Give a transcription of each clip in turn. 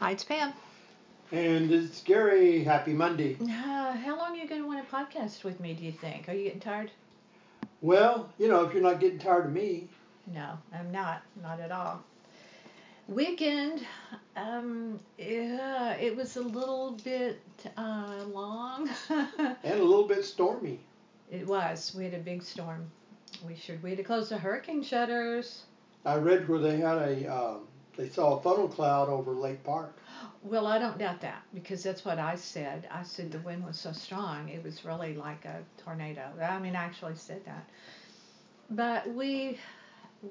Hi, it's Pam. And it's Gary. Happy Monday. Uh, how long are you going to want to podcast with me, do you think? Are you getting tired? Well, you know, if you're not getting tired of me. No, I'm not. Not at all. Weekend, um, yeah, it was a little bit uh, long. and a little bit stormy. It was. We had a big storm. We should. We had to close the hurricane shutters. I read where they had a, um, they saw a funnel cloud over Lake Park. Well, I don't doubt that because that's what I said. I said the wind was so strong, it was really like a tornado. I mean, I actually said that. But we,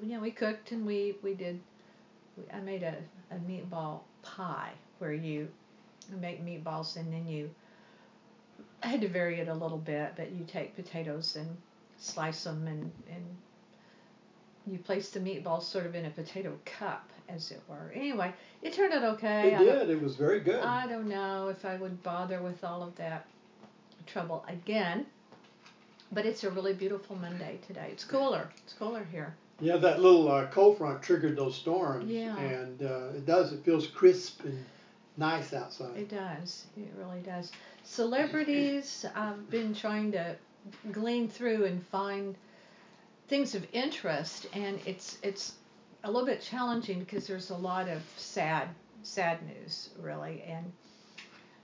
you know, we cooked and we we did. I made a, a meatball pie where you make meatballs and then you. I had to vary it a little bit, but you take potatoes and slice them and and you place the meatballs sort of in a potato cup, as it were. Anyway, it turned out okay. It did. It was very good. I don't know if I would bother with all of that trouble again. But it's a really beautiful Monday today. It's cooler. It's cooler here. Yeah, that little uh, cold front triggered those storms. Yeah. And uh, it does. It feels crisp and nice outside. It does. It really does. Celebrities, I've been trying to glean through and find things of interest, and it's it's a little bit challenging because there's a lot of sad sad news really and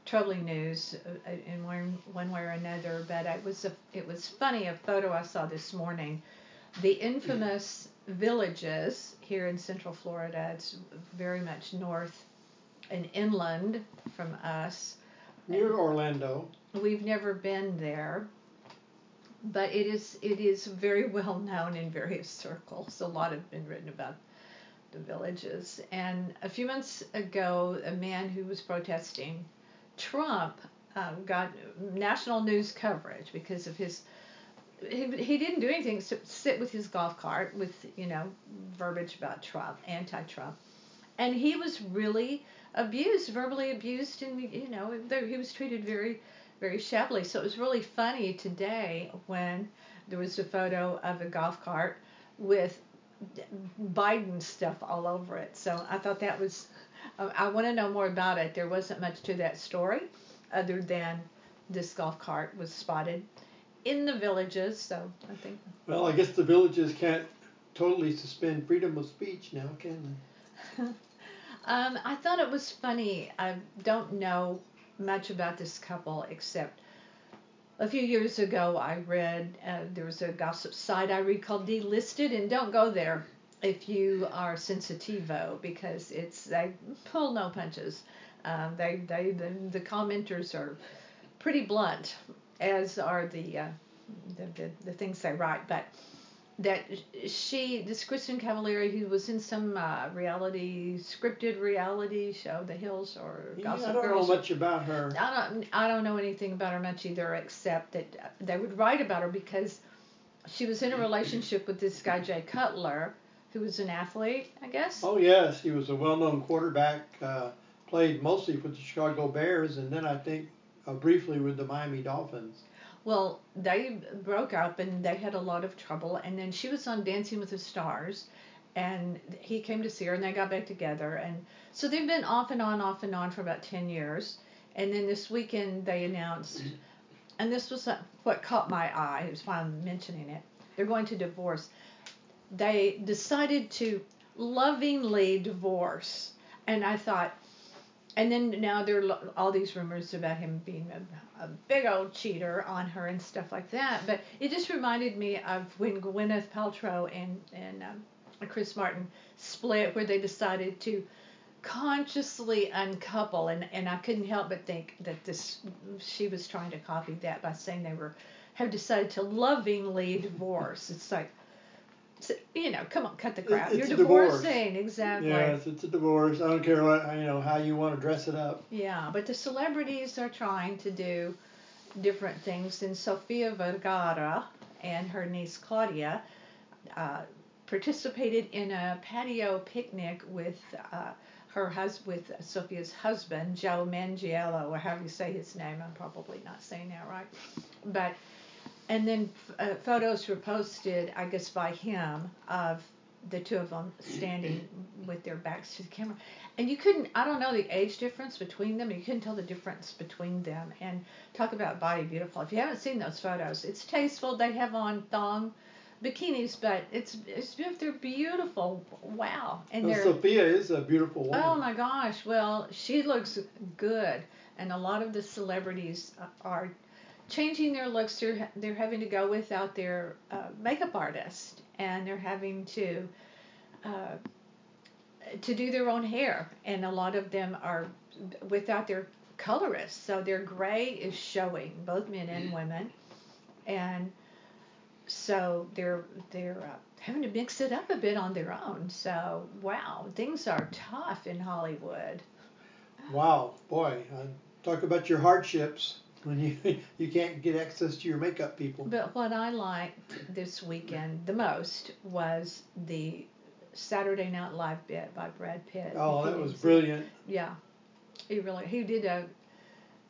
troubling news uh, in one one way or another. But it was a it was funny a photo I saw this morning, the infamous villages here in Central Florida. It's very much north and inland from us. Near Orlando. We've never been there, but it is it is very well known in various circles. A lot have been written about the villages. And a few months ago, a man who was protesting Trump uh, got national news coverage because of his. He, he didn't do anything except sit with his golf cart with you know verbiage about Trump, anti-Trump, and he was really abused, verbally abused, and you know he was treated very very shabbily. So it was really funny today when there was a photo of a golf cart with Biden stuff all over it. So I thought that was, I want to know more about it. There wasn't much to that story other than this golf cart was spotted in the villages. So I think. Well, I guess the villages can't totally suspend freedom of speech now, can they? um, I thought it was funny. I don't know much about this couple except a few years ago I read uh, there was a gossip site I read called Dlisted, and don't go there if you are sensitivo because it's they pull no punches. Um, they they the, the commenters are pretty blunt, as are the, uh, the, the the things they write, but that she, this Kristin Cavallari, who was in some uh, reality, scripted reality show, The Hills or Gossip yeah, I don't Girls. know much about her. I don't, I don't know anything about her much either, except that they would write about her because she was in a relationship with this guy Jay Cutler, who was an athlete, I guess. Oh yes, he was a well-known quarterback. Uh, played mostly for the Chicago Bears, and then I think uh, briefly with the Miami Dolphins. Well, they broke up and they had a lot of trouble. And then she was on Dancing with the Stars, and he came to see her, and they got back together. And so they've been off and on, off and on for about 10 years. And then this weekend they announced, and this was what caught my eye, it was why I'm mentioning it. They're going to divorce. They decided to lovingly divorce. And I thought, and then now there are all these rumors about him being a, a, big old cheater on her and stuff like that. But it just reminded me of when Gwyneth Paltrow and and um, Chris Martin split, where they decided to consciously uncouple, and and I couldn't help but think that this she was trying to copy that by saying they were have decided to lovingly divorce. It's like you know, come on, cut the crap. It's You're divorcing, divorce. exactly. Yes, it's a divorce. I don't care what you know how you want to dress it up. Yeah, but the celebrities are trying to do different things. And Sofia Vergara and her niece Claudia uh, participated in a patio picnic with uh, her hus- with Sofia's husband Joe Manganiello, or however you say his name. I'm probably not saying that right, but and then uh, photos were posted, I guess, by him of the two of them standing with their backs to the camera, and you couldn't. I don't know the age difference between them. You couldn't tell the difference between them. And talk about body beautiful. If you haven't seen those photos, it's tasteful. They have on thong bikinis, but it's it's beautiful. They're beautiful. Wow. And well, Sofia is a beautiful woman. Oh my gosh. Well, she looks good, and a lot of the celebrities are changing their looks. They're they're having to go without their uh, makeup artist, and they're having to. Uh, to do their own hair, and a lot of them are without their colorist, so their gray is showing, both men and women, and so they're they're uh, having to mix it up a bit on their own. So wow, things are tough in Hollywood. Wow, boy, uh, talk about your hardships when you you can't get access to your makeup people. But what I liked this weekend the most was the Saturday Night Live bit by Brad Pitt. Oh, that was brilliant. Yeah, he really he did a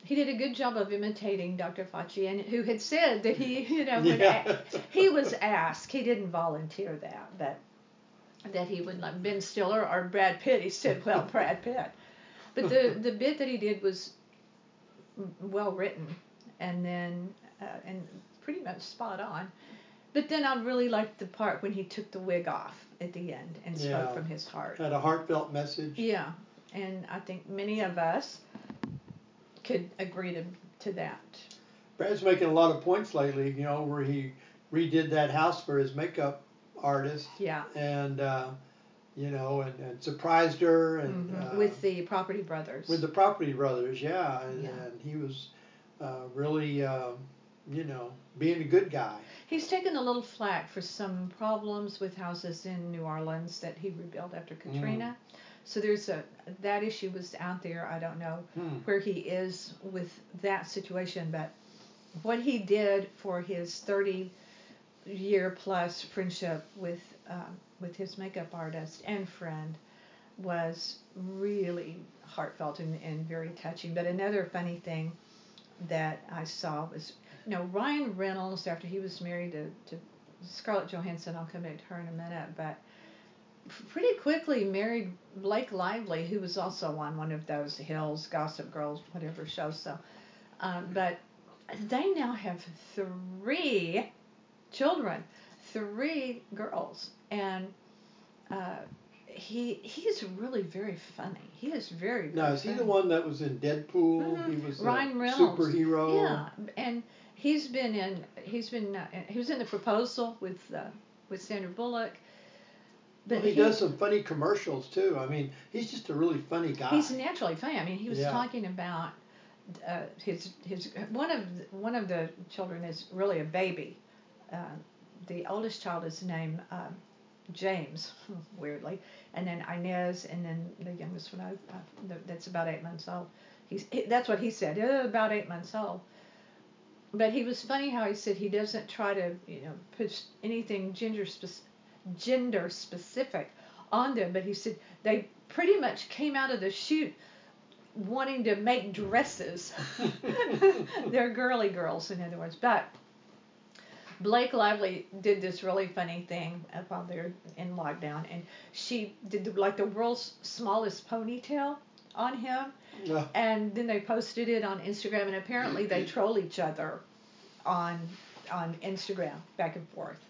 he did a good job of imitating Dr. Fauci, and who had said that he, you know, would yeah. a, he was asked, he didn't volunteer that, but that he would like Ben Stiller or Brad Pitt. He said, well, Brad Pitt. But the the bit that he did was well written, and then uh, and pretty much spot on. But then I really liked the part when he took the wig off at the end and spoke yeah. from his heart. Had a heartfelt message. Yeah, and I think many of us could agree to, to that. Brad's making a lot of points lately, you know, where he redid that house for his makeup artist. Yeah. And, uh, you know, and, and surprised her. and mm-hmm. uh, With the Property Brothers. With the Property Brothers, yeah. And, yeah. and he was uh, really, uh, you know, being a good guy. He's taken a little flack for some problems with houses in New Orleans that he rebuilt after Katrina. Mm. So there's a that issue was out there. I don't know hmm. where he is with that situation, but what he did for his 30 year plus friendship with um, with his makeup artist and friend was really heartfelt and, and very touching. But another funny thing that I saw was, you know, Ryan Reynolds after he was married to, to Scarlett Johansson. I'll come back to her in a minute, but pretty quickly married Blake Lively, who was also on one of those Hills, Gossip Girls, whatever show. So, um, but they now have three children, three girls, and uh, he he's really very funny. He is very. now is he the one that was in Deadpool? Mm-hmm. He was Ryan a Reynolds. superhero. Yeah, and he's been in he's been uh, he was in the proposal with uh, with Sandra Bullock. But well, he, he, does some funny commercials too. I mean, he's just a really funny guy. He's naturally funny. I mean, he was yeah. talking about uh, his his one of one of the children is really a baby. The oldest child is named uh, James, weirdly, and then Inez, and then the youngest one uh, that's about eight months old. He's that's what he said. Uh, about eight months old. But he was funny how he said he doesn't try to you know put anything gender specific gender specific on them, but he said they pretty much came out of the chute wanting to make dresses. They're girly girls, in other words. But Blake Lively did this really funny thing while they're in lockdown, and she did the, like the world's smallest ponytail on him, yeah. and then they posted it on Instagram, and apparently they troll each other on on Instagram back and forth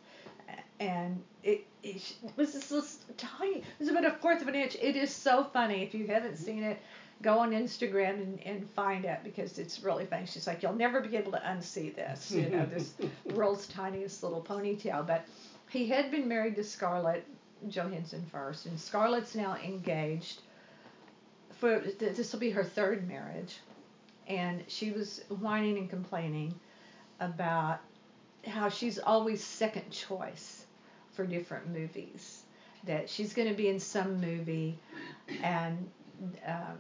and it, it was just this tiny. It was about a fourth of an inch. It is so funny. If you haven't seen it, go on Instagram and, and find it because it's really funny. She's like, you'll never be able to unsee this. You know, this world's tiniest little ponytail. But he had been married to Scarlett Johansson first, and Scarlett's now engaged. For this will be her third marriage, and she was whining and complaining about how she's always second choice for different movies. That she's going to be in some movie, and uh,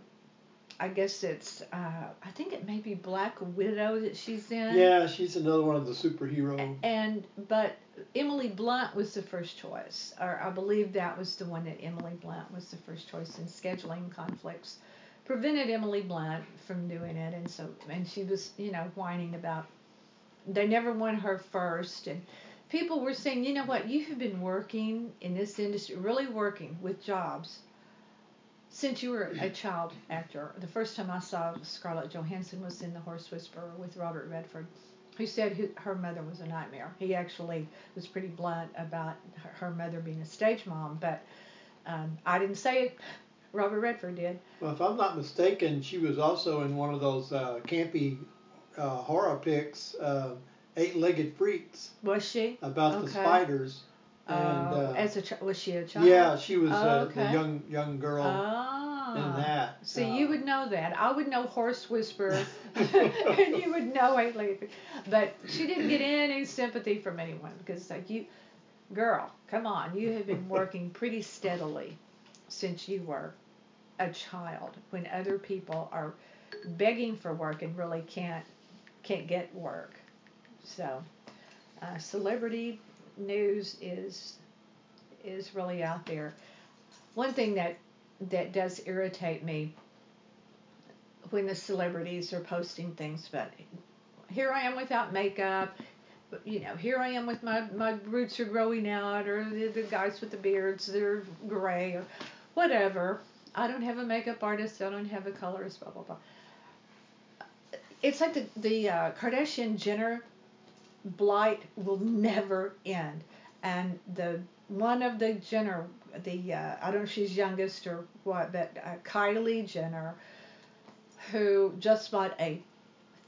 I guess it's uh, I think it may be Black Widow that she's in. Yeah, she's another one of the superhero. And but Emily Blunt was the first choice, or I believe that was the one that Emily Blunt was the first choice. And scheduling conflicts prevented Emily Blunt from doing it, and so and she was you know whining about they never won her first and people were saying, you know what, you have been working in this industry, really working with jobs since you were a child actor. The first time I saw Scarlett Johansson was in The Horse Whisperer with Robert Redford, who said who, her mother was a nightmare. He actually was pretty blunt about her, her mother being a stage mom, but um, I didn't say it. Robert Redford did. Well, if I'm not mistaken, she was also in one of those uh, campy uh, horror pics, uh, Eight-Legged Freaks, Was she? about the spiders. Oh, And uh, as a ch- was she a child? yeah, she was Oh, uh, okay. the young young girl Ah. in that. See, Uh, you would know that. I would know horse whisperer, and you would know eight legged. But she didn't get any sympathy from anyone because it's like you, girl, come on, you have been working pretty steadily since you were a child. When other people are begging for work and really can't can't get work, so uh, celebrity news is is really out there. One thing that that does irritate me when the celebrities are posting things but here I am without makeup you know here I am with my my roots are growing out or the, the guys with the beards they're gray or whatever I don't have a makeup artist I don't have a colorist blah blah blah it's like the the uh, Kardashian Jenner blight will never end and the one of the Jenner the uh, I don't know if she's youngest or what, but uh, Kylie Jenner, who just bought a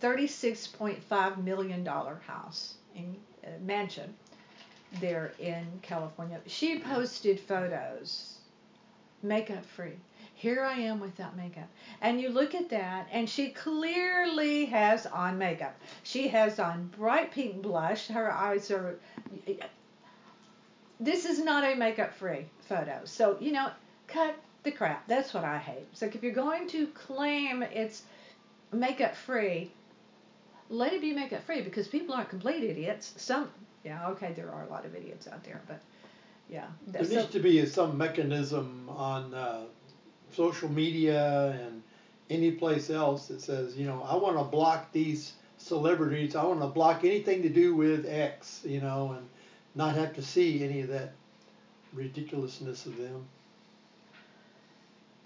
$36.5 million house in uh, mansion there in California. She posted photos, makeup free. Here I am without makeup. And you look at that, and she clearly has on makeup. She has on bright pink blush. Her eyes are this is not a makeup free photo. So, you know, cut the crap. That's what I hate. Like if you're going to claim it's makeup free, let it be makeup free because people aren't complete idiots. Some, yeah, okay, there are a lot of idiots out there, but yeah. There That's needs to be some mechanism on uh, social media and any place else that says, you know, I want to block these celebrities. I want to block anything to do with X, you know, and not have to see any of that ridiculousness of them.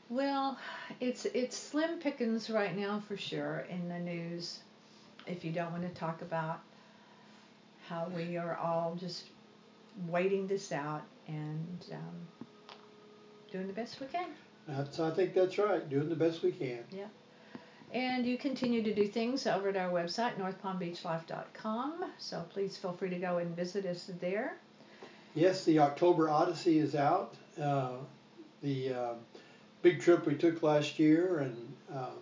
well, it's it's slim pickings right now for sure in the news. If you don't want to talk about how we are all just waiting this out and um, doing the best we can. That's, I think that's right. Doing the best we can. Yeah. And you continue to do things over at our website, northpalmbeachlife.com. So please feel free to go and visit us there. Yes, the October Odyssey is out. Uh, the uh, big trip we took last year, and um,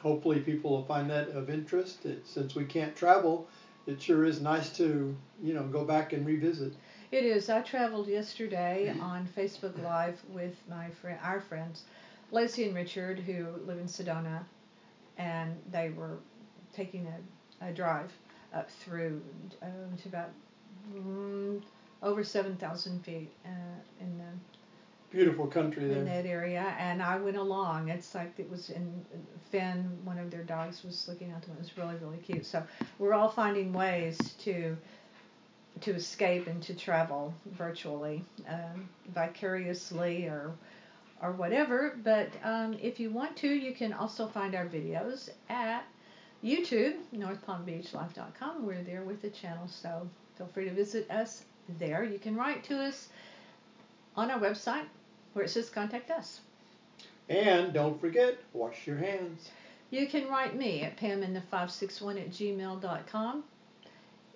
hopefully people will find that of interest. It, since we can't travel, it sure is nice to you know go back and revisit. It is. I traveled yesterday on Facebook Live with my friend, our friends, Lacey and Richard, who live in Sedona, and they were taking a, a drive up through um, to about mm, over 7,000 feet uh, in the Beautiful country there. in that area, and I went along. It's like it was in Finn, one of their dogs, was looking out them. It was really, really cute. So we're all finding ways to to escape and to travel virtually, um, vicariously or or whatever. But um, if you want to, you can also find our videos at YouTube, NorthPalmBeachLife.com. We're there with the channel, so feel free to visit us there. You can write to us on our website where it says contact us. And don't forget, wash your hands. You can write me at paminthe561 at gmail.com.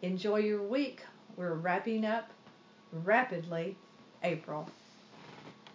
Enjoy your week. We're wrapping up rapidly April.